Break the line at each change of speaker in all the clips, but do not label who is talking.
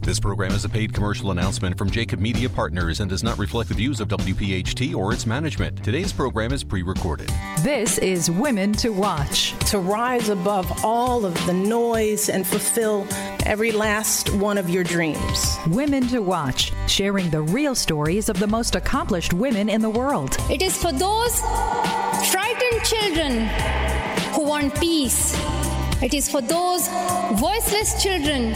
This program is a paid commercial announcement from Jacob Media Partners and does not reflect the views of WPHT or its management. Today's program is pre recorded.
This is Women to Watch.
To rise above all of the noise and fulfill every last one of your dreams.
Women to Watch, sharing the real stories of the most accomplished women in the world.
It is for those frightened children who want peace. It is for those voiceless children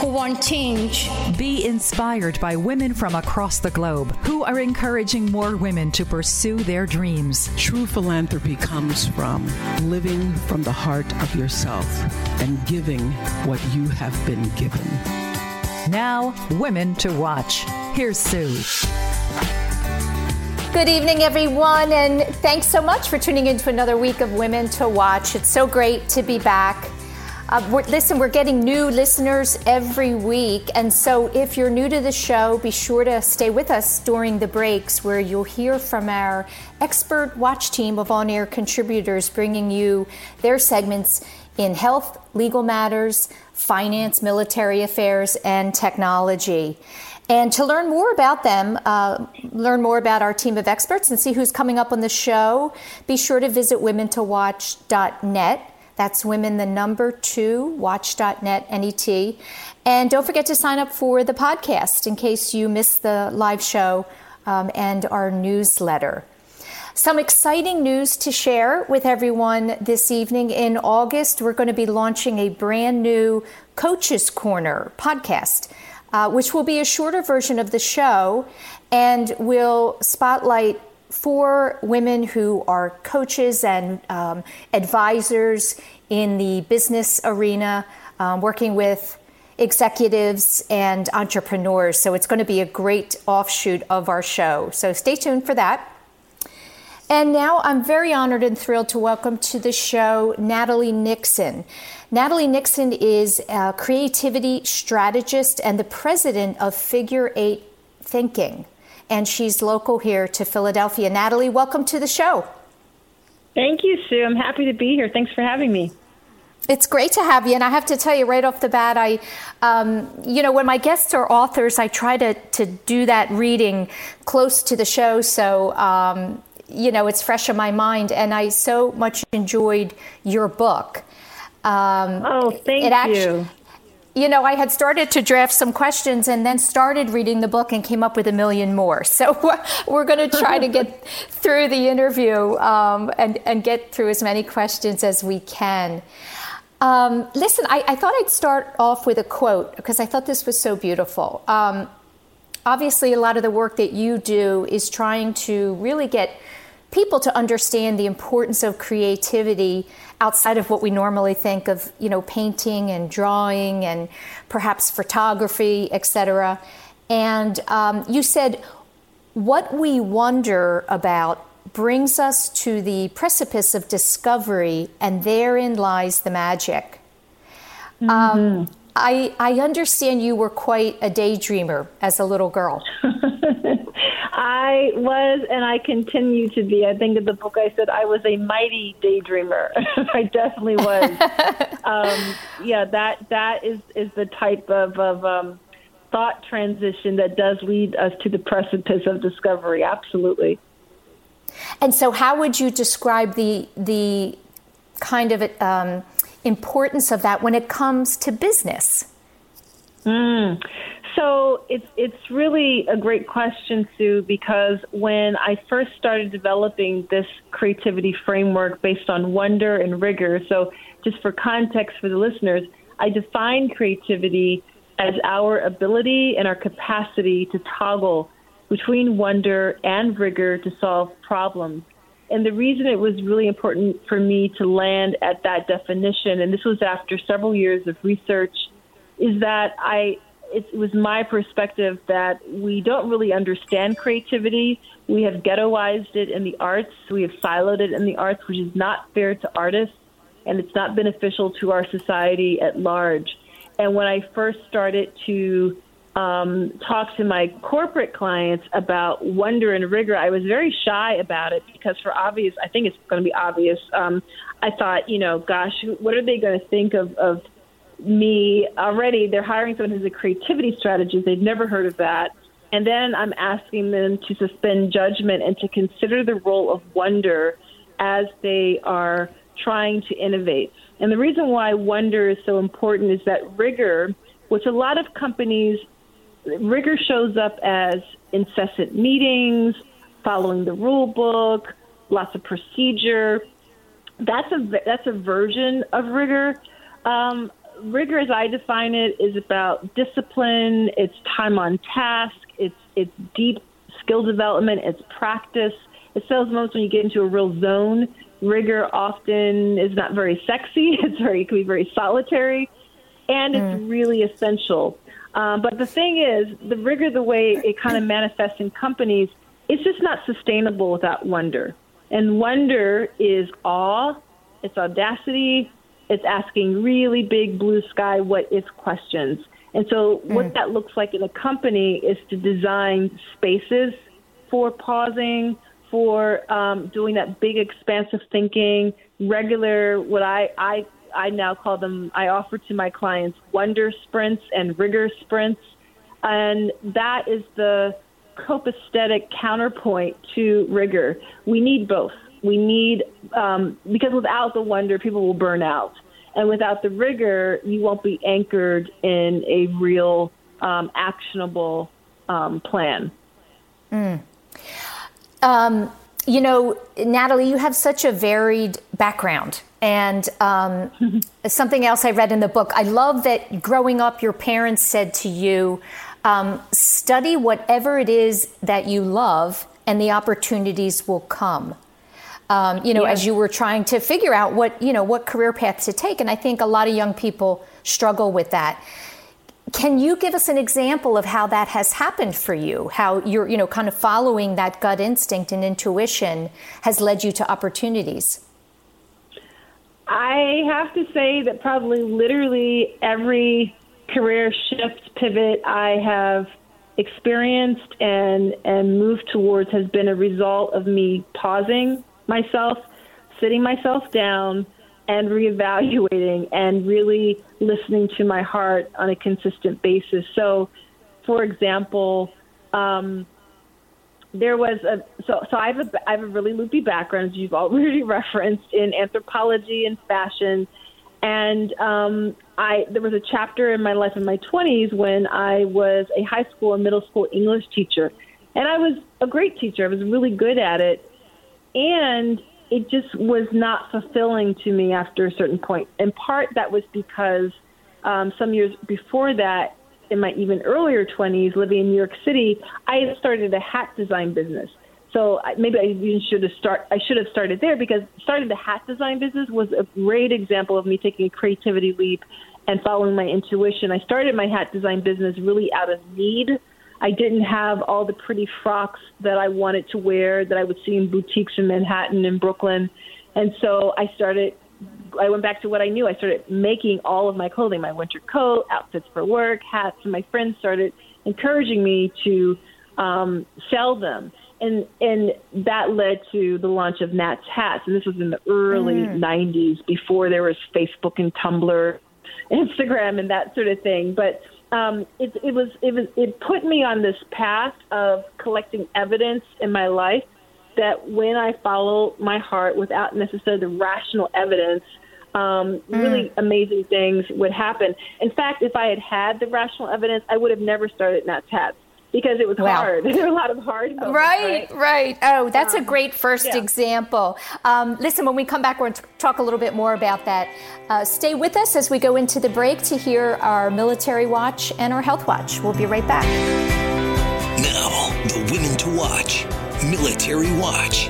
who want change.
Be inspired by women from across the globe who are encouraging more women to pursue their dreams.
True philanthropy comes from living from the heart of yourself and giving what you have been given.
Now, Women to Watch. Here's Sue.
Good evening, everyone, and thanks so much for tuning in to another week of Women to Watch. It's so great to be back. Uh, we're, listen, we're getting new listeners every week, and so if you're new to the show, be sure to stay with us during the breaks where you'll hear from our expert watch team of on air contributors bringing you their segments in health, legal matters, finance, military affairs, and technology. And to learn more about them, uh, learn more about our team of experts, and see who's coming up on the show, be sure to visit womentowatch.net. That's women, the number two, watch.net, net. And don't forget to sign up for the podcast in case you missed the live show um, and our newsletter. Some exciting news to share with everyone this evening. In August, we're going to be launching a brand new Coaches Corner podcast uh, which will be a shorter version of the show and will spotlight four women who are coaches and um, advisors in the business arena, um, working with executives and entrepreneurs. So it's going to be a great offshoot of our show. So stay tuned for that. And now I'm very honored and thrilled to welcome to the show Natalie Nixon. Natalie Nixon is a creativity strategist and the president of Figure Eight Thinking. And she's local here to Philadelphia. Natalie, welcome to the show.
Thank you, Sue. I'm happy to be here. Thanks for having me.
It's great to have you, and I have to tell you right off the bat, I, um, you know, when my guests are authors, I try to to do that reading close to the show, so um, you know, it's fresh in my mind. And I so much enjoyed your book.
Um, oh, thank actually, you.
You know, I had started to draft some questions and then started reading the book and came up with a million more. So we're going to try to get through the interview um, and, and get through as many questions as we can. Um, listen, I, I, thought I'd start off with a quote because I thought this was so beautiful. Um, obviously, a lot of the work that you do is trying to really get people to understand the importance of creativity outside of what we normally think of, you know, painting and drawing and perhaps photography, etc. And um, you said, what we wonder about brings us to the precipice of discovery, and therein lies the magic. Mm-hmm. Um, I, I understand you were quite a daydreamer as a little girl.
I was, and I continue to be. I think in the book I said I was a mighty daydreamer. I definitely was. um, yeah, that that is is the type of of um, thought transition that does lead us to the precipice of discovery. Absolutely.
And so, how would you describe the the kind of um, importance of that when it comes to business?
Mm. So it's it's really a great question, Sue, because when I first started developing this creativity framework based on wonder and rigor, so just for context for the listeners, I define creativity as our ability and our capacity to toggle between wonder and rigor to solve problems. And the reason it was really important for me to land at that definition, and this was after several years of research, is that I it was my perspective that we don't really understand creativity. We have ghettoized it in the arts. We have siloed it in the arts, which is not fair to artists, and it's not beneficial to our society at large. And when I first started to um, talk to my corporate clients about wonder and rigor, I was very shy about it because, for obvious, I think it's going to be obvious. Um, I thought, you know, gosh, what are they going to think of, of me already? They're hiring someone who's a creativity strategist. They've never heard of that. And then I'm asking them to suspend judgment and to consider the role of wonder as they are trying to innovate. And the reason why wonder is so important is that rigor, which a lot of companies rigor shows up as incessant meetings, following the rule book, lots of procedure. That's a that's a version of rigor. Um, rigor, as I define it, is about discipline. It's time on task. It's it's deep skill development. It's practice. It's those moments when you get into a real zone. Rigor often is not very sexy. It's very it can be very solitary, and it's mm. really essential. Um, but the thing is, the rigor, the way it kind of manifests in companies, it's just not sustainable without wonder. And wonder is awe, it's audacity, it's asking really big blue sky what if questions. And so, what mm. that looks like in a company is to design spaces for pausing, for um, doing that big expansive thinking, regular, what I, I I now call them, I offer to my clients wonder sprints and rigor sprints. And that is the copacetic counterpoint to rigor. We need both. We need, um, because without the wonder, people will burn out. And without the rigor, you won't be anchored in a real um, actionable um, plan.
Mm. Um, you know, Natalie, you have such a varied background. And um, something else I read in the book, I love that growing up, your parents said to you, um, study whatever it is that you love, and the opportunities will come. Um, you know, as you were trying to figure out what, you know, what career path to take. And I think a lot of young people struggle with that. Can you give us an example of how that has happened for you? How you're, you know, kind of following that gut instinct and intuition has led you to opportunities?
I have to say that probably literally every career shift, pivot I have experienced and and moved towards has been a result of me pausing myself, sitting myself down, and reevaluating and really listening to my heart on a consistent basis. So, for example, um, there was a so so I have a I have a really loopy background as you've already referenced in anthropology and fashion, and um, I there was a chapter in my life in my 20s when I was a high school and middle school English teacher, and I was a great teacher. I was really good at it, and it just was not fulfilling to me after a certain point. In part, that was because um, some years before that, in my even earlier 20s, living in New York City, I had started a hat design business. So maybe I even should have start. I should have started there because starting the hat design business was a great example of me taking a creativity leap and following my intuition. I started my hat design business really out of need I didn't have all the pretty frocks that I wanted to wear that I would see in boutiques in Manhattan and Brooklyn. And so I started, I went back to what I knew. I started making all of my clothing, my winter coat, outfits for work, hats, and my friends started encouraging me to um, sell them. And, and that led to the launch of Nat's Hats. And this was in the early mm. 90s before there was Facebook and Tumblr, Instagram, and that sort of thing. But um, it, it was it was it put me on this path of collecting evidence in my life that when I follow my heart without necessarily the rational evidence, um, mm. really amazing things would happen. In fact, if I had had the rational evidence, I would have never started Nat's Hats because it was wow. hard. there were a lot of hard moments,
right, right, right. Oh, that's um, a great first yeah. example. Um, listen, when we come back, we're going to talk a little bit more about that. Uh, stay with us as we go into the break to hear our military watch and our health watch. We'll be right back.
Now, the women to watch, military watch.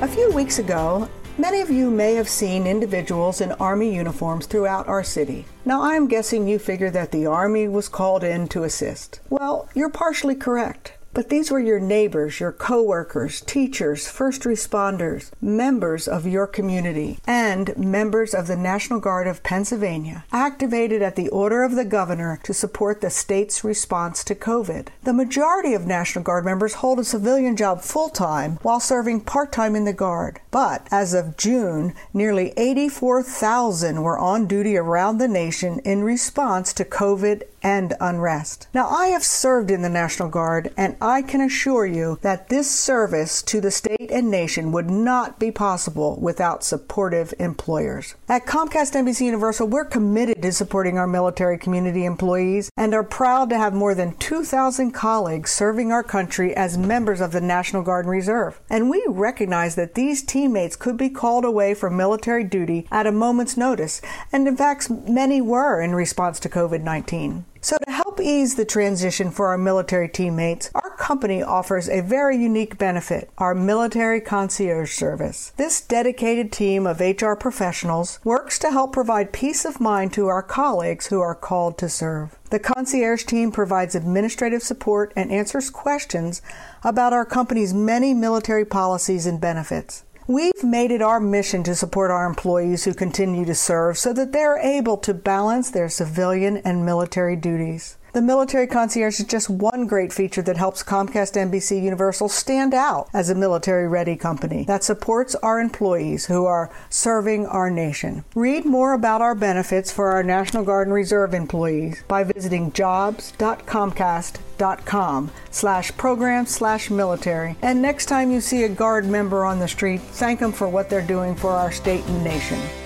A few weeks ago, Many of you may have seen individuals in Army uniforms throughout our city. Now, I'm guessing you figure that the Army was called in to assist. Well, you're partially correct. But these were your neighbors, your coworkers, teachers, first responders, members of your community, and members of the National Guard of Pennsylvania, activated at the order of the governor to support the state's response to COVID. The majority of National Guard members hold a civilian job full time while serving part time in the Guard. But as of June, nearly 84,000 were on duty around the nation in response to COVID and unrest. Now, I have served in the National Guard, and I can assure you that this service to the state and nation would not be possible without supportive employers. At Comcast NBC Universal, we're committed to supporting our military community employees and are proud to have more than 2,000 colleagues serving our country as members of the National Guard and Reserve. And we recognize that these teammates could be called away from military duty at a moment's notice, and in fact, many were in response to COVID 19. So, to help ease the transition for our military teammates, our company offers a very unique benefit our military concierge service. This dedicated team of HR professionals works to help provide peace of mind to our colleagues who are called to serve. The concierge team provides administrative support and answers questions about our company's many military policies and benefits. We've made it our mission to support our employees who continue to serve so that they're able to balance their civilian and military duties. The military concierge is just one great feature that helps Comcast NBC Universal stand out as a military ready company that supports our employees who are serving our nation. Read more about our benefits for our National Guard and Reserve employees by visiting jobs.comcast.com slash program slash military. And next time you see a Guard member on the street, thank them for what they're doing for our state and nation.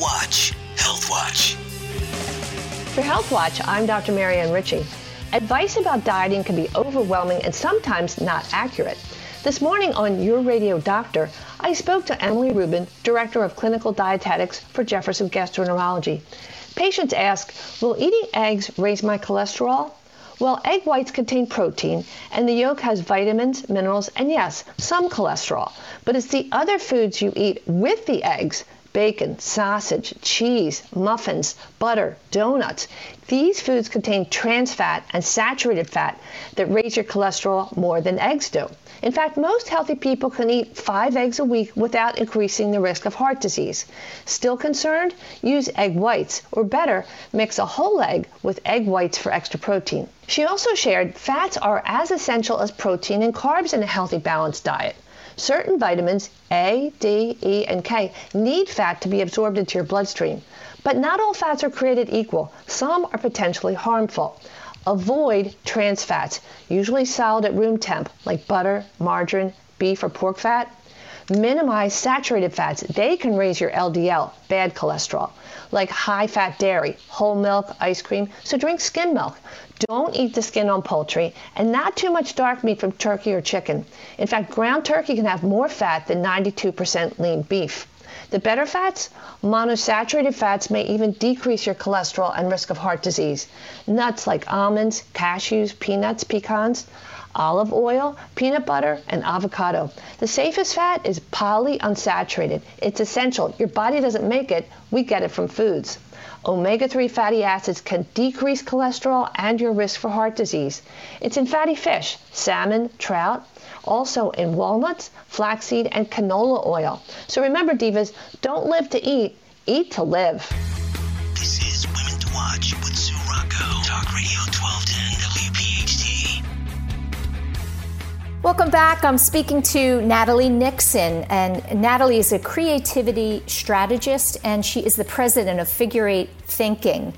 Watch Health Watch.
For Health Watch, I'm Dr. Marianne Ritchie. Advice about dieting can be overwhelming and sometimes not accurate. This morning on Your Radio Doctor, I spoke to Emily Rubin, Director of Clinical Dietetics for Jefferson Gastroenterology. Patients ask, Will eating eggs raise my cholesterol? Well, egg whites contain protein, and the yolk has vitamins, minerals, and yes, some cholesterol. But it's the other foods you eat with the eggs bacon, sausage, cheese, muffins, butter, donuts. These foods contain trans fat and saturated fat that raise your cholesterol more than eggs do. In fact, most healthy people can eat five eggs a week without increasing the risk of heart disease. Still concerned? Use egg whites, or better, mix a whole egg with egg whites for extra protein. She also shared fats are as essential as protein and carbs in a healthy, balanced diet. Certain vitamins A, D, E, and K need fat to be absorbed into your bloodstream. But not all fats are created equal. Some are potentially harmful. Avoid trans fats, usually solid at room temp, like butter, margarine, beef, or pork fat. Minimize saturated fats. They can raise your LDL, bad cholesterol, like high fat dairy, whole milk, ice cream. So drink skim milk. Don't eat the skin on poultry and not too much dark meat from turkey or chicken. In fact, ground turkey can have more fat than 92% lean beef. The better fats, monosaturated fats may even decrease your cholesterol and risk of heart disease. Nuts like almonds, cashews, peanuts, pecans, olive oil, peanut butter, and avocado. The safest fat is polyunsaturated. It's essential. Your body doesn't make it, we get it from foods. Omega 3 fatty acids can decrease cholesterol and your risk for heart disease. It's in fatty fish, salmon, trout, also in walnuts, flaxseed, and canola oil. So remember, divas, don't live to eat, eat to live.
This is Women to Watch with Sue Rocco. Talk Radio 1210
Welcome back. I'm speaking to Natalie Nixon, and Natalie is a creativity strategist, and she is the president of Figure Eight Thinking.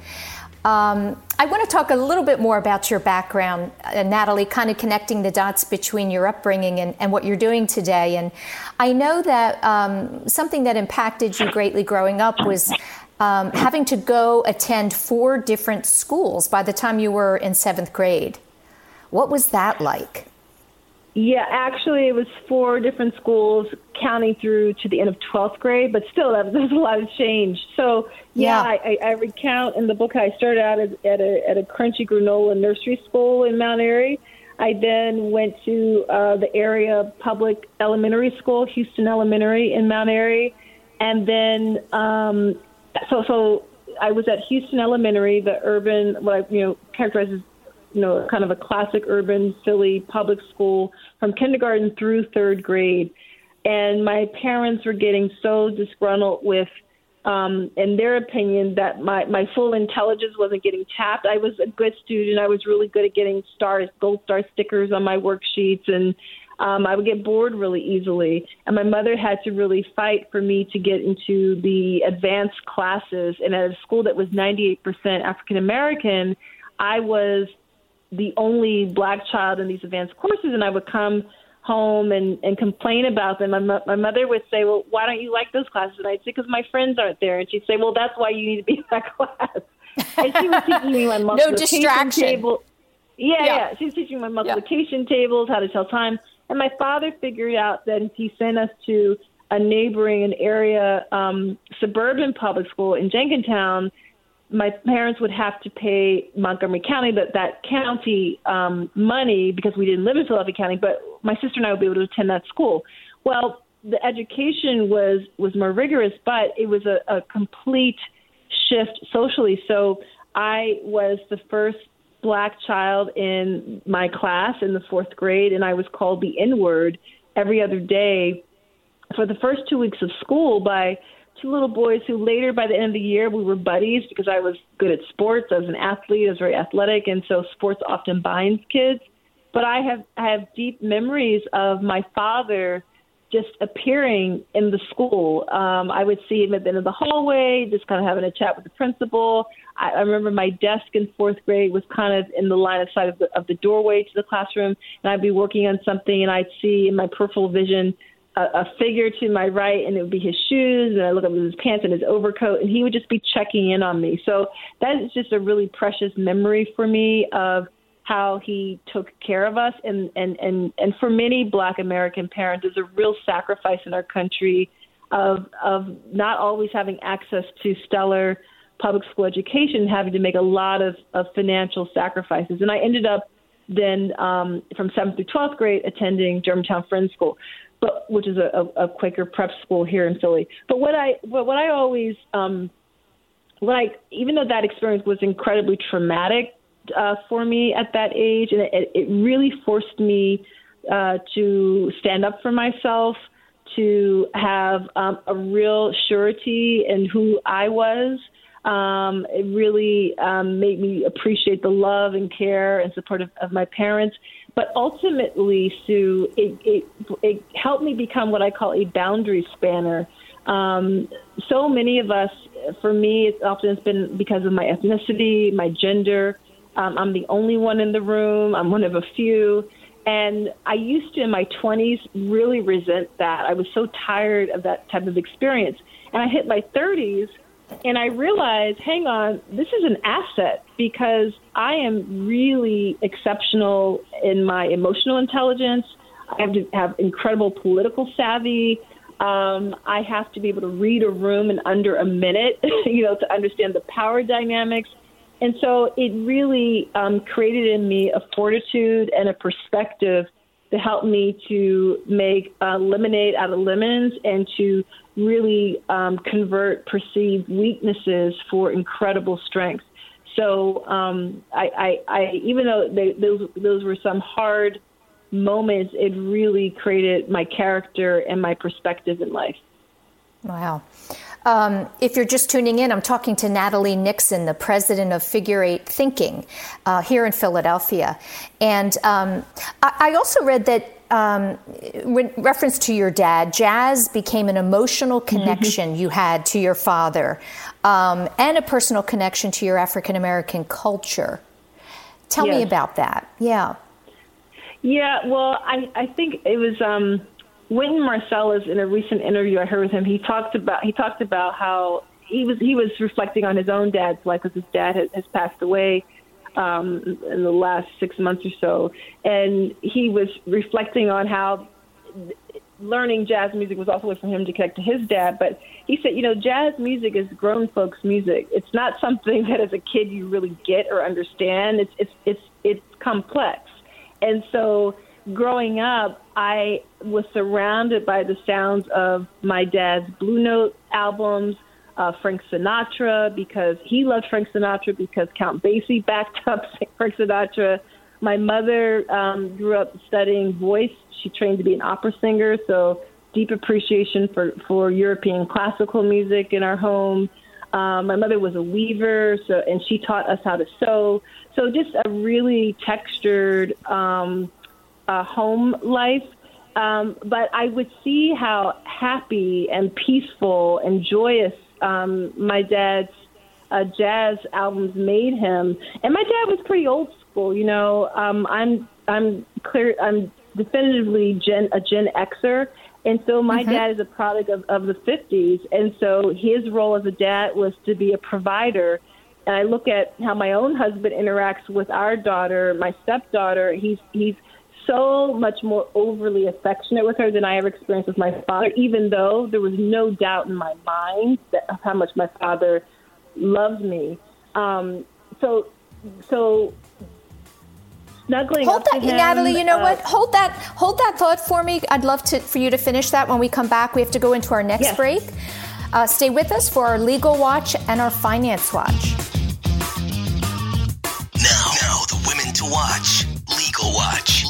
Um, I want to talk a little bit more about your background, uh, Natalie, kind of connecting the dots between your upbringing and, and what you're doing today. And I know that um, something that impacted you greatly growing up was um, having to go attend four different schools by the time you were in seventh grade. What was that like?
Yeah, actually, it was four different schools, counting through to the end of 12th grade, but still, that, was a lot of change. So, yeah, yeah. I, I recount in the book I started out at, at, a, at a crunchy granola nursery school in Mount Airy. I then went to uh, the area public elementary school, Houston Elementary in Mount Airy, and then um, so so I was at Houston Elementary, the urban what I you know characterize as you know, kind of a classic urban Philly public school from kindergarten through third grade. And my parents were getting so disgruntled with, um, in their opinion, that my, my full intelligence wasn't getting tapped. I was a good student. I was really good at getting stars, gold star stickers on my worksheets, and um, I would get bored really easily. And my mother had to really fight for me to get into the advanced classes. And at a school that was 98% African American, I was the only black child in these advanced courses, and I would come home and and complain about them. My my mother would say, "Well, why don't you like those classes?" And I'd say, "Because my friends aren't there." And she'd say, "Well, that's why you need to be in that class." and she was teaching me my multiplication
no distraction.
table. Yeah, yeah, yeah. She was teaching my multiplication yeah. tables, how to tell time. And my father figured out that he sent us to a neighboring an area um, suburban public school in Jenkintown, my parents would have to pay Montgomery County that that county um, money because we didn't live in Philadelphia County, but my sister and I would be able to attend that school. Well, the education was was more rigorous, but it was a, a complete shift socially. So I was the first black child in my class in the fourth grade, and I was called the N word every other day for the first two weeks of school by two little boys who later, by the end of the year, we were buddies because I was good at sports. I was an athlete. I was very athletic, and so sports often binds kids. But I have I have deep memories of my father just appearing in the school. Um, I would see him at the end of the hallway, just kind of having a chat with the principal. I, I remember my desk in fourth grade was kind of in the line of sight of the, of the doorway to the classroom, and I'd be working on something, and I'd see in my peripheral vision a, a figure to my right, and it would be his shoes, and I look up at his pants and his overcoat, and he would just be checking in on me. So that is just a really precious memory for me of how he took care of us. And and and and for many black american parents there's a real sacrifice in our country of of not always having access to stellar public school education having to make a lot of of financial sacrifices. And i ended up then um from 7th through 12th grade attending germantown friends school but which is a, a, Quaker prep school here in Philly. But what I what I always um, what I even though that experience was incredibly traumatic uh, for me at that age, and it, it really forced me uh, to stand up for myself, to have um, a real surety in who I was. Um, it really um, made me appreciate the love and care and support of, of my parents. But ultimately, Sue, it, it, it helped me become what I call a boundary spanner. Um, so many of us, for me, it's often it's been because of my ethnicity, my gender. Um, I'm the only one in the room. I'm one of a few. And I used to, in my 20s, really resent that. I was so tired of that type of experience. And I hit my 30s and I realized, hang on, this is an asset because I am really exceptional in my emotional intelligence. I have to have incredible political savvy. Um, I have to be able to read a room in under a minute, you know, to understand the power dynamics. And so it really um, created in me a fortitude and a perspective to help me to make uh, lemonade out of lemons and to really um, convert perceived weaknesses for incredible strength. So um, I, I, I, even though they, those those were some hard moments, it really created my character and my perspective in life.
Wow. Um, if you're just tuning in, I'm talking to Natalie Nixon, the president of Figure Eight Thinking uh, here in Philadelphia. And um, I, I, also read that um, reference to your dad, jazz became an emotional mm-hmm. connection mm-hmm. you had to your father um, and a personal connection to your African American culture. Tell yes. me about that. Yeah.
Yeah, well, I, I think it was um, Wynton Marsalis in a recent interview I heard with him. He talked about he talked about how he was he was reflecting on his own dad's life because his dad has, has passed away um, in the last six months or so, and he was reflecting on how learning jazz music was also a way for him to connect to his dad. But he said, you know, jazz music is grown folks' music. It's not something that as a kid you really get or understand. It's it's it's it's complex, and so growing up, I was surrounded by the sounds of my dad's Blue Note albums, uh, Frank Sinatra because he loved Frank Sinatra because Count Basie backed up Frank Sinatra. My mother um, grew up studying voice. She trained to be an opera singer, so deep appreciation for for European classical music in our home. Um, my mother was a weaver, so and she taught us how to sew. So just a really textured um, uh, home life. Um, but I would see how happy and peaceful and joyous um, my dad's uh, jazz albums made him. And my dad was pretty old school. You know, um, I'm I'm clear. I'm definitively Gen a Gen Xer. And so my mm-hmm. dad is a product of, of the 50s. And so his role as a dad was to be a provider. And I look at how my own husband interacts with our daughter, my stepdaughter. He's he's so much more overly affectionate with her than I ever experienced with my father, even though there was no doubt in my mind that of how much my father loved me. Um, so, so snuggling
hold that
him,
natalie you know uh, what? Hold that hold that thought for me. I'd love to for you to finish that when we come back. We have to go into our next yes. break. Uh, stay with us for our legal watch and our finance watch.
Now now the women to watch. Legal watch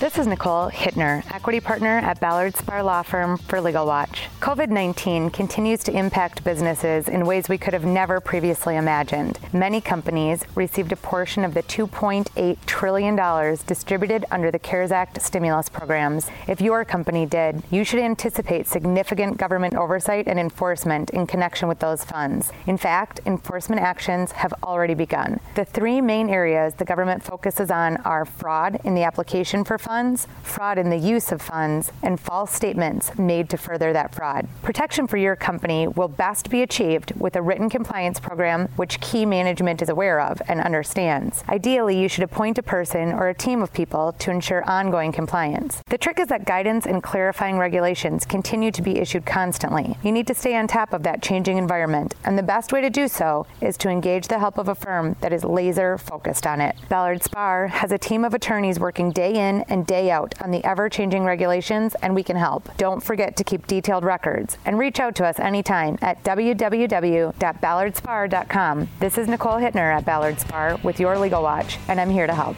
this is Nicole Hittner, equity partner at Ballard Spahr Law Firm for Legal Watch. COVID 19 continues to impact businesses in ways we could have never previously imagined. Many companies received a portion of the $2.8 trillion distributed under the CARES Act stimulus programs. If your company did, you should anticipate significant government oversight and enforcement in connection with those funds. In fact, enforcement actions have already begun. The three main areas the government focuses on are fraud in the application for funds funds, fraud in the use of funds, and false statements made to further that fraud. Protection for your company will best be achieved with a written compliance program which key management is aware of and understands. Ideally, you should appoint a person or a team of people to ensure ongoing compliance. The trick is that guidance and clarifying regulations continue to be issued constantly. You need to stay on top of that changing environment, and the best way to do so is to engage the help of a firm that is laser focused on it. Ballard Spahr has a team of attorneys working day in and day out on the ever changing regulations, and we can help. Don't forget to keep detailed records and reach out to us anytime at www.ballardspahr.com. This is Nicole Hittner at Ballard Spahr with your Legal Watch, and I'm here to help.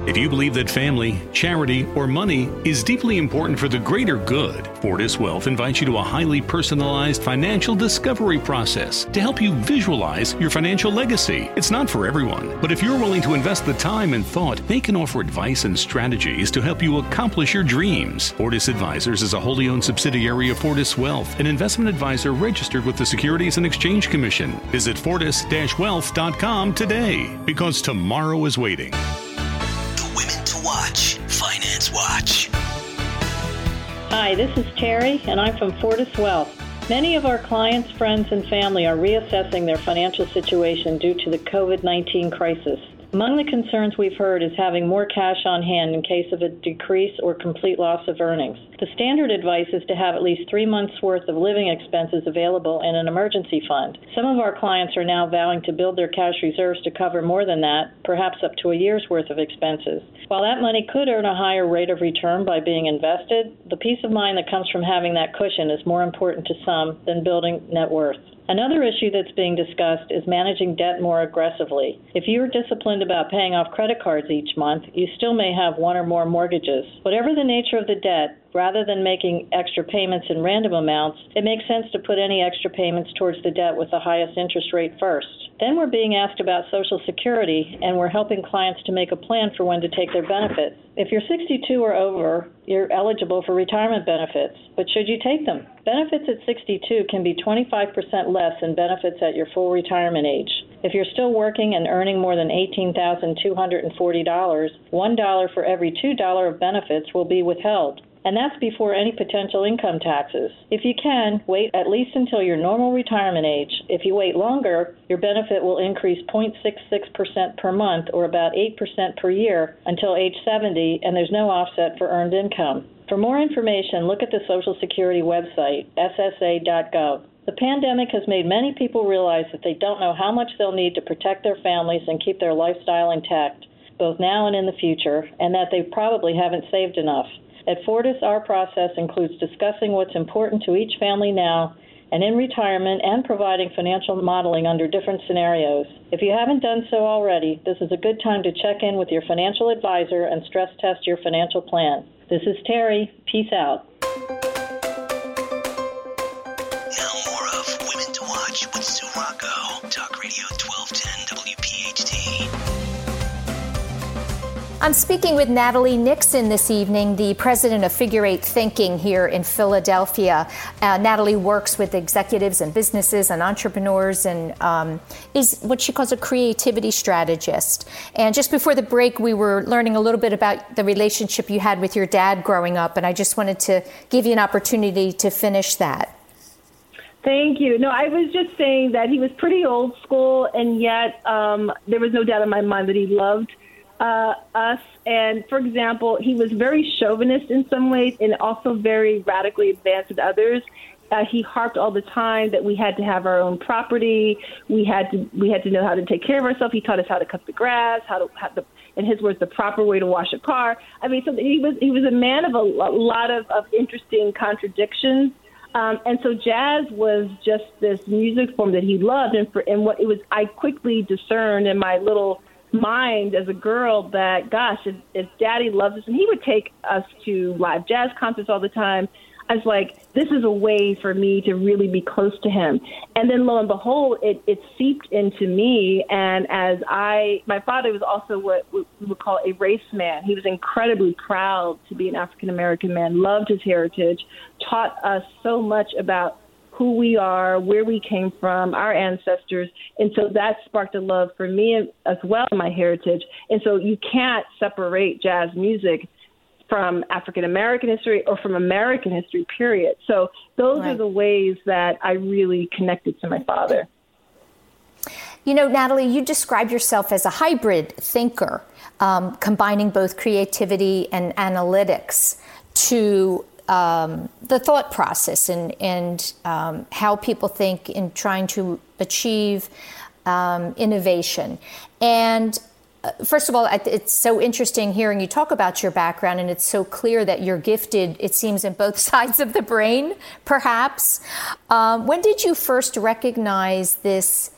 If you believe that family, charity, or money is deeply important for the greater good, Fortis Wealth invites you to a highly personalized financial discovery process to help you visualize your financial legacy. It's not for everyone, but if you're willing to invest the time and thought, they can offer advice and strategies to help you accomplish your dreams. Fortis Advisors is a wholly owned subsidiary of Fortis Wealth, an investment advisor registered with the Securities and Exchange Commission. Visit fortis-wealth.com today because tomorrow is waiting.
Watch, Finance Watch.
Hi, this is Terry, and I'm from Fortis Wealth. Many of our clients, friends, and family are reassessing their financial situation due to the COVID 19 crisis. Among the concerns we've heard is having more cash on hand in case of a decrease or complete loss of earnings. The standard advice is to have at least three months' worth of living expenses available in an emergency fund. Some of our clients are now vowing to build their cash reserves to cover more than that, perhaps up to a year's worth of expenses. While that money could earn a higher rate of return by being invested, the peace of mind that comes from having that cushion is more important to some than building net worth. Another issue that's being discussed is managing debt more aggressively. If you're disciplined about paying off credit cards each month, you still may have one or more mortgages. Whatever the nature of the debt, Rather than making extra payments in random amounts, it makes sense to put any extra payments towards the debt with the highest interest rate first. Then we're being asked about Social Security, and we're helping clients to make a plan for when to take their benefits. If you're 62 or over, you're eligible for retirement benefits, but should you take them? Benefits at 62 can be 25% less than benefits at your full retirement age. If you're still working and earning more than $18,240, $1 for every $2 of benefits will be withheld and that's before any potential income taxes. If you can, wait at least until your normal retirement age. If you wait longer, your benefit will increase 0.66% per month or about 8% per year until age 70, and there's no offset for earned income. For more information, look at the Social Security website, ssa.gov. The pandemic has made many people realize that they don't know how much they'll need to protect their families and keep their lifestyle intact, both now and in the future, and that they probably haven't saved enough. At Fortis, our process includes discussing what's important to each family now and in retirement and providing financial modeling under different scenarios. If you haven't done so already, this is a good time to check in with your financial advisor and stress test your financial plan. This is Terry. Peace out.
Now more of Women to Watch with Sue Rocco. Talk Radio 1210
I'm speaking with Natalie Nixon this evening, the president of Figure Eight Thinking here in Philadelphia. Uh, Natalie works with executives and businesses and entrepreneurs and um, is what she calls a creativity strategist. And just before the break, we were learning a little bit about the relationship you had with your dad growing up, and I just wanted to give you an opportunity to finish that.
Thank you. No, I was just saying that he was pretty old school, and yet um, there was no doubt in my mind that he loved uh, us. And for example, he was very chauvinist in some ways and also very radically advanced in others. Uh, he harped all the time that we had to have our own property. We had to we had to know how to take care of ourselves. He taught us how to cut the grass, how to how the in his words the proper way to wash a car. I mean, so he was he was a man of a, a lot of, of interesting contradictions. Um, and so jazz was just this music form that he loved, and for and what it was, I quickly discerned in my little mind as a girl that, gosh, if, if daddy loves us, and he would take us to live jazz concerts all the time. I was like, this is a way for me to really be close to him. And then lo and behold, it, it seeped into me. And as I, my father was also what we would call a race man. He was incredibly proud to be an African American man, loved his heritage, taught us so much about who we are, where we came from, our ancestors. And so that sparked a love for me as well, my heritage. And so you can't separate jazz music from African American history or from American history, period. So those right. are the ways that I really connected to my father.
You know, Natalie, you describe yourself as a hybrid thinker, um, combining both creativity and analytics to um, the thought process and, and um, how people think in trying to achieve um, innovation. And uh, first of all, it's so interesting hearing you talk about your background, and it's so clear that you're gifted, it seems, in both sides of the brain, perhaps. Um, when did you first recognize this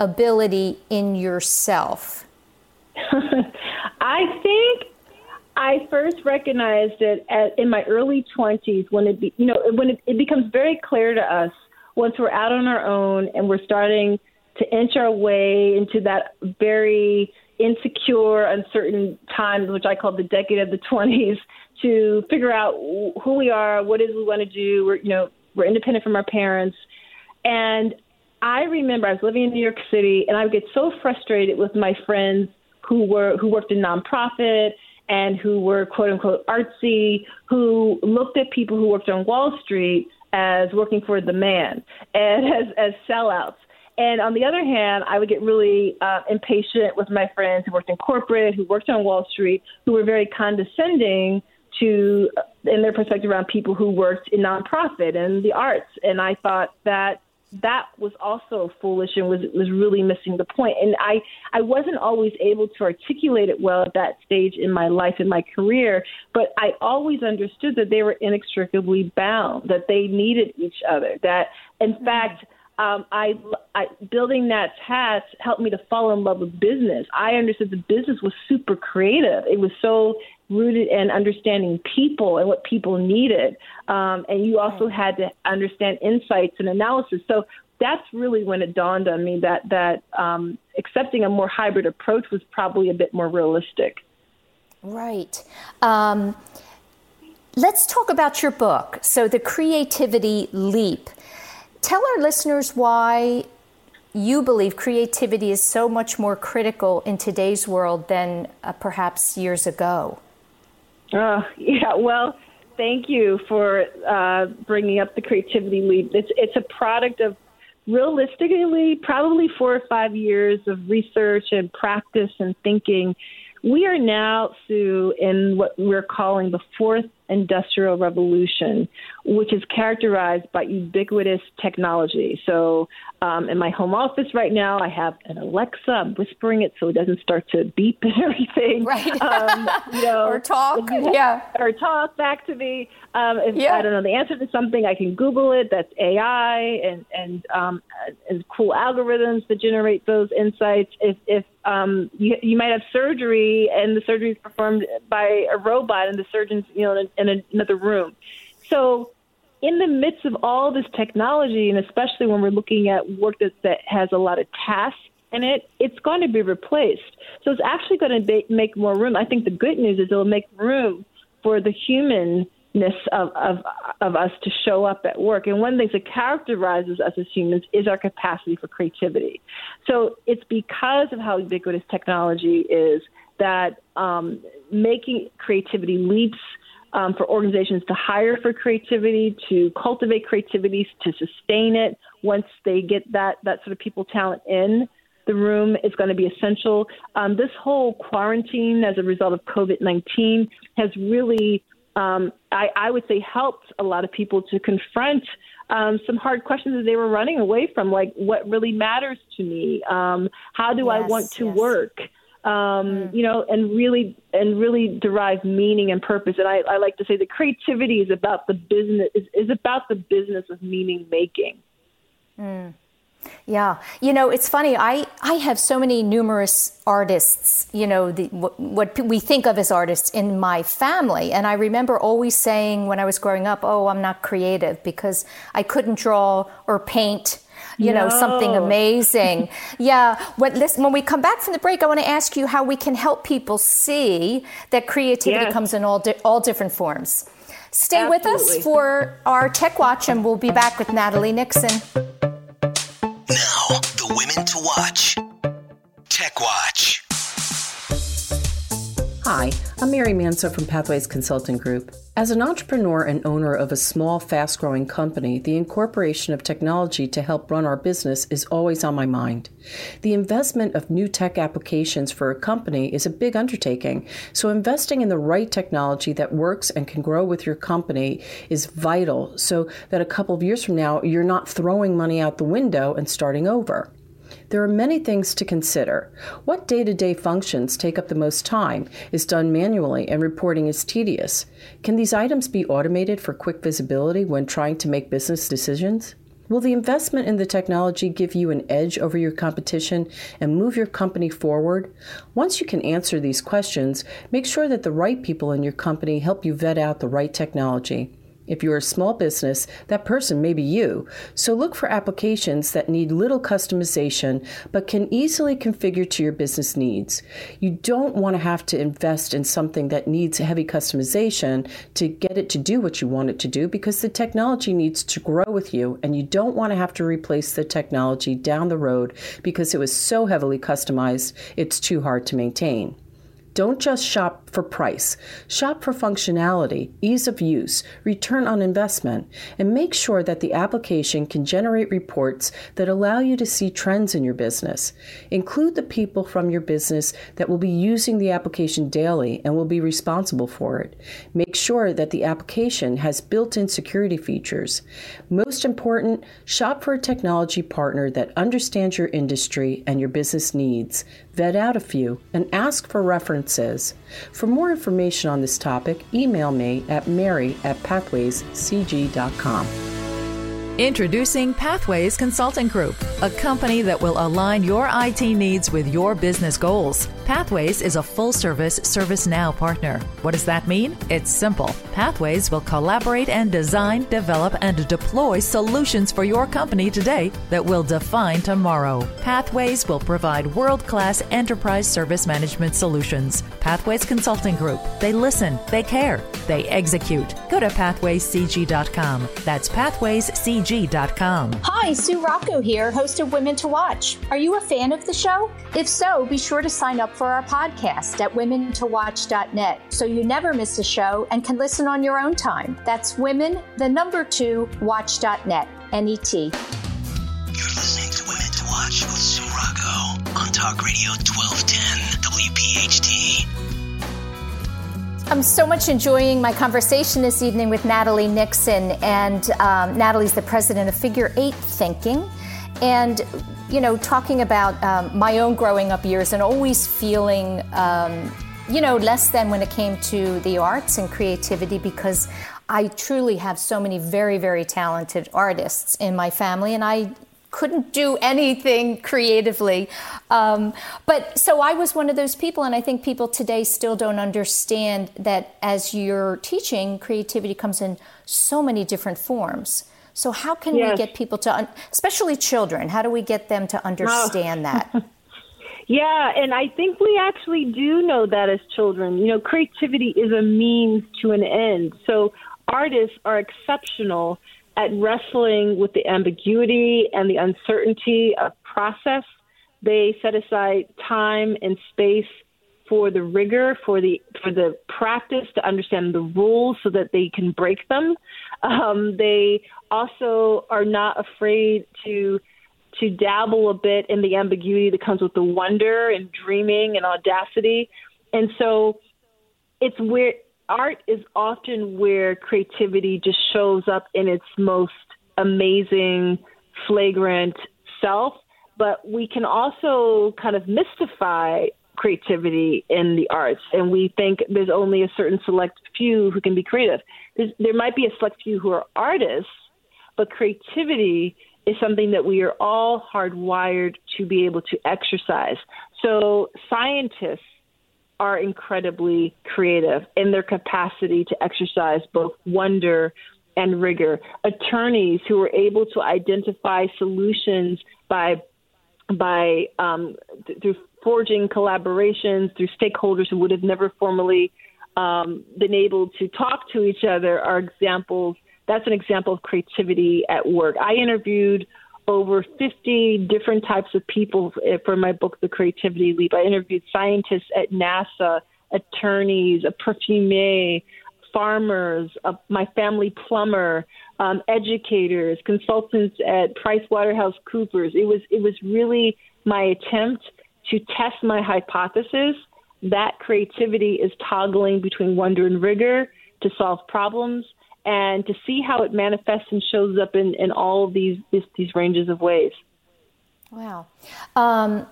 ability in yourself?
I think I first recognized it at, in my early 20s when it, be, you know, when it, it becomes very clear to us once we're out on our own and we're starting to inch our way into that very insecure, uncertain times, which I call the decade of the 20s, to figure out who we are, what is we want to do. We're, you know, we're independent from our parents. And I remember I was living in New York City, and I would get so frustrated with my friends who were who worked in nonprofit and who were quote unquote artsy, who looked at people who worked on Wall Street as working for the man and as, as sellouts. And on the other hand, I would get really uh, impatient with my friends who worked in corporate, who worked on Wall Street, who were very condescending to, in their perspective, around people who worked in nonprofit and the arts. And I thought that that was also foolish and was was really missing the point. And I I wasn't always able to articulate it well at that stage in my life in my career, but I always understood that they were inextricably bound, that they needed each other. That in mm-hmm. fact. Um, I, I building that task helped me to fall in love with business. I understood the business was super creative. It was so rooted in understanding people and what people needed. Um, and you also had to understand insights and analysis. So that's really when it dawned on me that that um, accepting a more hybrid approach was probably a bit more realistic.
Right. Um, let's talk about your book. So, the Creativity Leap. Tell our listeners why you believe creativity is so much more critical in today's world than uh, perhaps years ago.
Uh, yeah, well, thank you for uh, bringing up the creativity leap. It's it's a product of realistically probably four or five years of research and practice and thinking. We are now, Sue, in what we're calling the fourth industrial revolution, which is characterized by ubiquitous technology. So, um, in my home office right now, I have an Alexa. I'm whispering it so it doesn't start to beep and everything.
Right.
Um, you know,
or talk. Yeah.
Or talk back to me. Um, if yeah. I don't know the answer to something, I can Google it. That's AI and and um, and cool algorithms that generate those insights. If if um, you, you might have surgery and the surgery is performed by a robot and the surgeon's you know in, in another room. So in the midst of all this technology, and especially when we're looking at work that, that has a lot of tasks in it, it's going to be replaced. So it's actually going to be, make more room. I think the good news is it'll make room for the humanness of, of, of us to show up at work. And one of the things that characterizes us as humans is our capacity for creativity. So it's because of how ubiquitous technology is that um, making creativity leaps – um, for organizations to hire for creativity, to cultivate creativity, to sustain it once they get that, that sort of people talent in the room is going to be essential. Um, this whole quarantine as a result of COVID 19 has really, um, I, I, would say, helped a lot of people to confront um, some hard questions that they were running away from, like what really matters to me? Um, how do yes, I want to yes. work? um, mm. you know, and really and really derive meaning and purpose. And I, I like to say that creativity is about the business is, is about the business of meaning making.
Mm. Yeah, you know, it's funny. I, I have so many numerous artists, you know, the, what, what, we think of as artists in my family. And I remember always saying when I was growing up, oh, I'm not creative because I couldn't draw or paint you no. know, something amazing. yeah. When, listen, when we come back from the break, I want to ask you how we can help people see that creativity yes. comes in all, di- all different forms. Stay Absolutely. with us for our Tech Watch, and we'll be back with Natalie Nixon.
Watch. Tech Watch.
Hi, I'm Mary Manso from Pathways Consulting Group. As an entrepreneur and owner of a small, fast growing company, the incorporation of technology to help run our business is always on my mind. The investment of new tech applications for a company is a big undertaking, so investing in the right technology that works and can grow with your company is vital so that a couple of years from now, you're not throwing money out the window and starting over. There are many things to consider. What day to day functions take up the most time is done manually and reporting is tedious. Can these items be automated for quick visibility when trying to make business decisions? Will the investment in the technology give you an edge over your competition and move your company forward? Once you can answer these questions, make sure that the right people in your company help you vet out the right technology. If you're a small business, that person may be you. So look for applications that need little customization but can easily configure to your business needs. You don't want to have to invest in something that needs heavy customization to get it to do what you want it to do because the technology needs to grow with you and you don't want to have to replace the technology down the road because it was so heavily customized it's too hard to maintain. Don't just shop for price. Shop for functionality, ease of use, return on investment, and make sure that the application can generate reports that allow you to see trends in your business. Include the people from your business that will be using the application daily and will be responsible for it. Make sure that the application has built in security features. Most important, shop for a technology partner that understands your industry and your business needs vet out a few, and ask for references. For more information on this topic, email me at mary at pathwayscg.com.
Introducing Pathways Consulting Group, a company that will align your IT needs with your business goals. Pathways is a full service ServiceNow partner. What does that mean? It's simple. Pathways will collaborate and design, develop, and deploy solutions for your company today that will define tomorrow. Pathways will provide world class enterprise service management solutions. Pathways Consulting Group. They listen, they care, they execute. Go to pathwayscg.com. That's pathwayscg.com.
Hi, Sue Rocco here, host of Women to Watch. Are you a fan of the show? If so, be sure to sign up for our podcast at womentowatch.net so you never miss a show and can listen on your own time. That's women, the number two, watch.net, N-E-T.
You're listening to Women to Watch with Sue Rocco on Talk Radio 1210 WPHT.
I'm so much enjoying my conversation this evening with Natalie Nixon, and um, Natalie's the president of Figure Eight Thinking, and you know, talking about um, my own growing up years and always feeling, um, you know, less than when it came to the arts and creativity because I truly have so many very, very talented artists in my family, and I couldn't do anything creatively. Um, but so I was one of those people, and I think people today still don't understand that as you're teaching, creativity comes in so many different forms. So, how can yes. we get people to, un- especially children, how do we get them to understand oh. that?
Yeah, and I think we actually do know that as children. You know, creativity is a means to an end. So, artists are exceptional at wrestling with the ambiguity and the uncertainty of process. They set aside time and space for the rigor, for the for the practice to understand the rules so that they can break them. Um, they also are not afraid to to dabble a bit in the ambiguity that comes with the wonder and dreaming and audacity. And so it's where art is often where creativity just shows up in its most amazing, flagrant self. But we can also kind of mystify creativity in the arts, and we think there's only a certain select few who can be creative. There's, there might be a select few who are artists, but creativity is something that we are all hardwired to be able to exercise. So scientists are incredibly creative in their capacity to exercise both wonder and rigor. Attorneys who are able to identify solutions by by um, th- through forging collaborations through stakeholders who would have never formally um, been able to talk to each other are examples. That's an example of creativity at work. I interviewed over 50 different types of people for my book, The Creativity Leap. I interviewed scientists at NASA, attorneys, a perfumier, farmers, my family plumber, um, educators, consultants at PricewaterhouseCoopers. It was it was really my attempt to test my hypothesis that creativity is toggling between wonder and rigor to solve problems and to see how it manifests and shows up in, in all of these, these, these ranges of ways.
Wow. Um,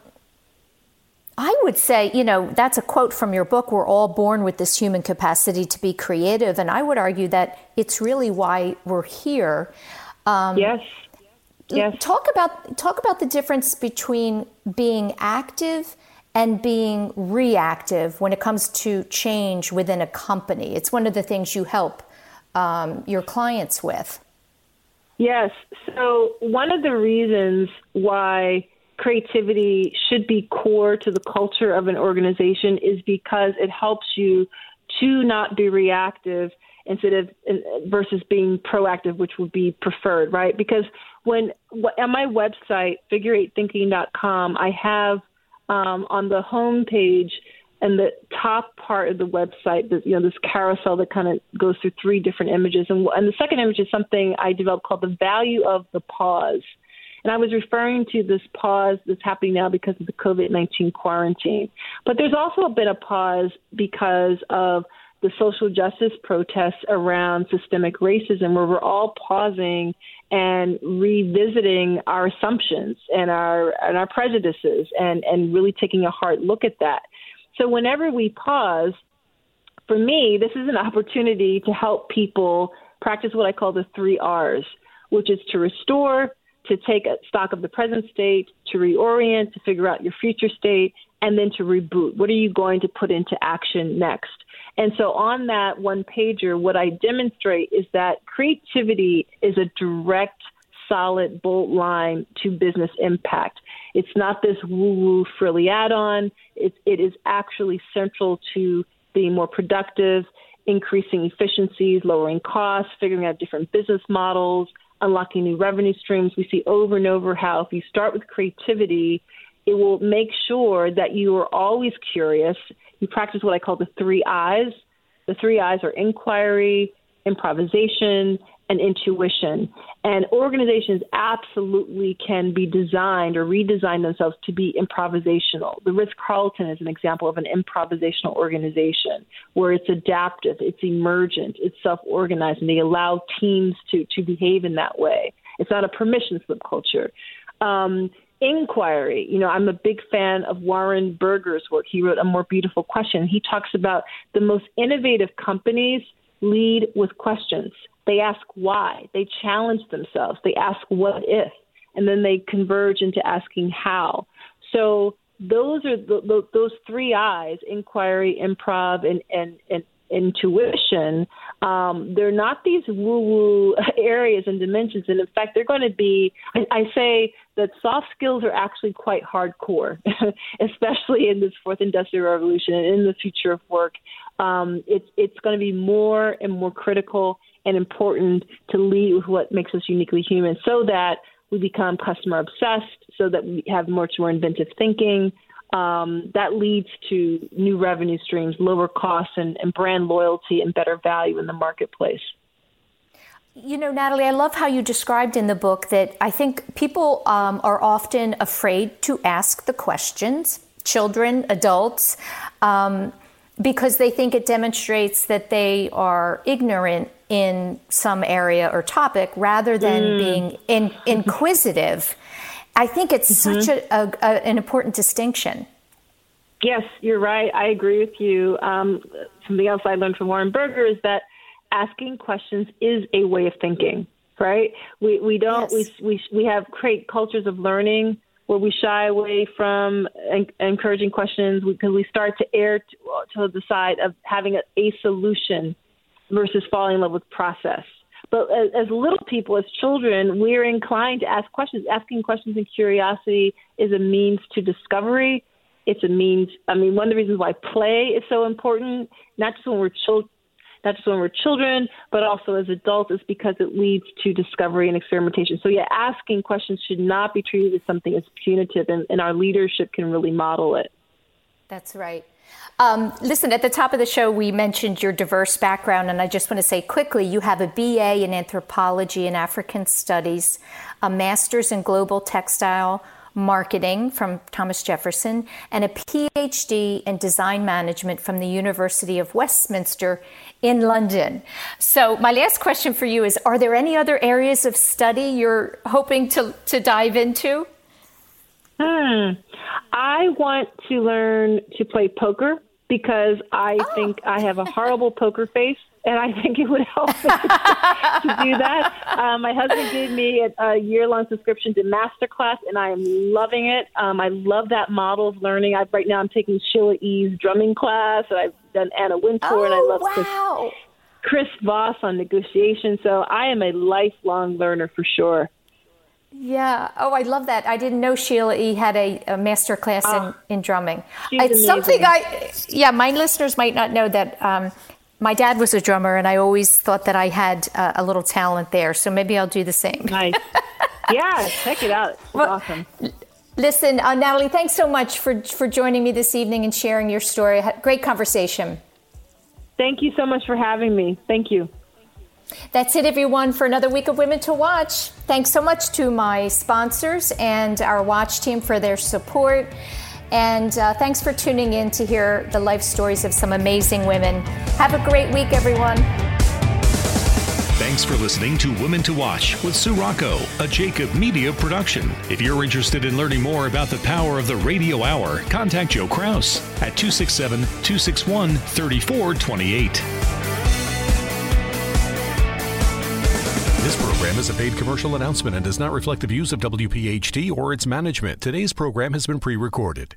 I would say, you know, that's a quote from your book. We're all born with this human capacity to be creative. And I would argue that it's really why we're here.
Um, yes. Yes.
Talk about talk about the difference between being active and being reactive when it comes to change within a company. It's one of the things you help um, your clients with.
Yes. So, one of the reasons why creativity should be core to the culture of an organization is because it helps you to not be reactive instead of versus being proactive, which would be preferred, right? Because when on my website, figure8thinking.com, I have um, on the home page and the top part of the website, you know, this carousel that kind of goes through three different images. And, and the second image is something I developed called the value of the pause. And I was referring to this pause that's happening now because of the COVID 19 quarantine. But there's also been a pause because of the social justice protests around systemic racism, where we're all pausing and revisiting our assumptions and our and our prejudices and, and really taking a hard look at that. So whenever we pause, for me, this is an opportunity to help people practice what I call the three R's, which is to restore, to take stock of the present state, to reorient, to figure out your future state, and then to reboot. What are you going to put into action next? And so on that one pager, what I demonstrate is that creativity is a direct, solid, bolt line to business impact. It's not this woo woo frilly add on. It, it is actually central to being more productive, increasing efficiencies, lowering costs, figuring out different business models, unlocking new revenue streams. We see over and over how if you start with creativity, it will make sure that you are always curious. You practice what I call the three I's. The three I's are inquiry, improvisation, and intuition. And organizations absolutely can be designed or redesign themselves to be improvisational. The Ritz Carlton is an example of an improvisational organization where it's adaptive, it's emergent, it's self organized, and they allow teams to, to behave in that way. It's not a permission slip culture. Um, inquiry. You know, I'm a big fan of Warren Berger's work. He wrote A More Beautiful Question. He talks about the most innovative companies lead with questions. They ask why. They challenge themselves. They ask what if, and then they converge into asking how. So those are the, the, those three I's: inquiry, improv, and and, and intuition. Um, they're not these woo-woo areas and dimensions, and in fact, they're going to be. I, I say that soft skills are actually quite hardcore, especially in this fourth industrial revolution and in the future of work. Um, it's it's going to be more and more critical and important to lead with what makes us uniquely human so that we become customer obsessed, so that we have much more inventive thinking. Um, that leads to new revenue streams, lower costs, and, and brand loyalty and better value in the marketplace.
You know, Natalie, I love how you described in the book that I think people um, are often afraid to ask the questions, children, adults, um, because they think it demonstrates that they are ignorant in some area or topic rather than mm. being in, inquisitive. I think it's mm-hmm. such a, a, a, an important distinction.
Yes, you're right. I agree with you. Um, something else I learned from Warren Berger is that asking questions is a way of thinking. Right? We we don't yes. we we we have create cultures of learning where we shy away from en- encouraging questions because we start to err to, to the side of having a, a solution versus falling in love with process. But as, as little people, as children, we're inclined to ask questions. Asking questions and curiosity is a means to discovery. It's a means. I mean, one of the reasons why play is so important, not just when we're children, not just when we're children, but also as adults, is because it leads to discovery and experimentation. So, yeah, asking questions should not be treated as something as punitive, and, and our leadership can really model it.
That's right. Um, listen, at the top of the show, we mentioned your diverse background, and I just want to say quickly you have a BA in anthropology and African studies, a master's in global textile marketing from Thomas Jefferson, and a PhD in design management from the University of Westminster in London. So, my last question for you is Are there any other areas of study you're hoping to, to dive into?
Hmm. I want to learn to play poker because I oh. think I have a horrible poker face, and I think it would help to do that. Um, my husband gave me a, a year-long subscription to Masterclass, and I am loving it. Um, I love that model of learning. I, right now, I'm taking Sheila E.'s drumming class, and I've done Anna Wintour,
oh,
and I love
wow.
Chris, Chris Voss on negotiation. So I am a lifelong learner for sure.
Yeah. Oh, I love that. I didn't know Sheila E. had a, a master class in, ah. in drumming. It's something I, yeah, my listeners might not know that um, my dad was a drummer, and I always thought that I had uh, a little talent there. So maybe I'll do the same.
Nice. yeah, check it out. It's well, awesome.
Listen, uh, Natalie, thanks so much for, for joining me this evening and sharing your story. Great conversation.
Thank you so much for having me. Thank you.
That's it, everyone, for another week of Women to Watch. Thanks so much to my sponsors and our watch team for their support. And uh, thanks for tuning in to hear the life stories of some amazing women. Have a great week, everyone.
Thanks for listening to Women to Watch with Sue Rocco, a Jacob Media production. If you're interested in learning more about the power of the radio hour, contact Joe Kraus at 267 261 3428. This program is a paid commercial announcement and does not reflect the views of WPHT or its management. Today's program has been pre recorded.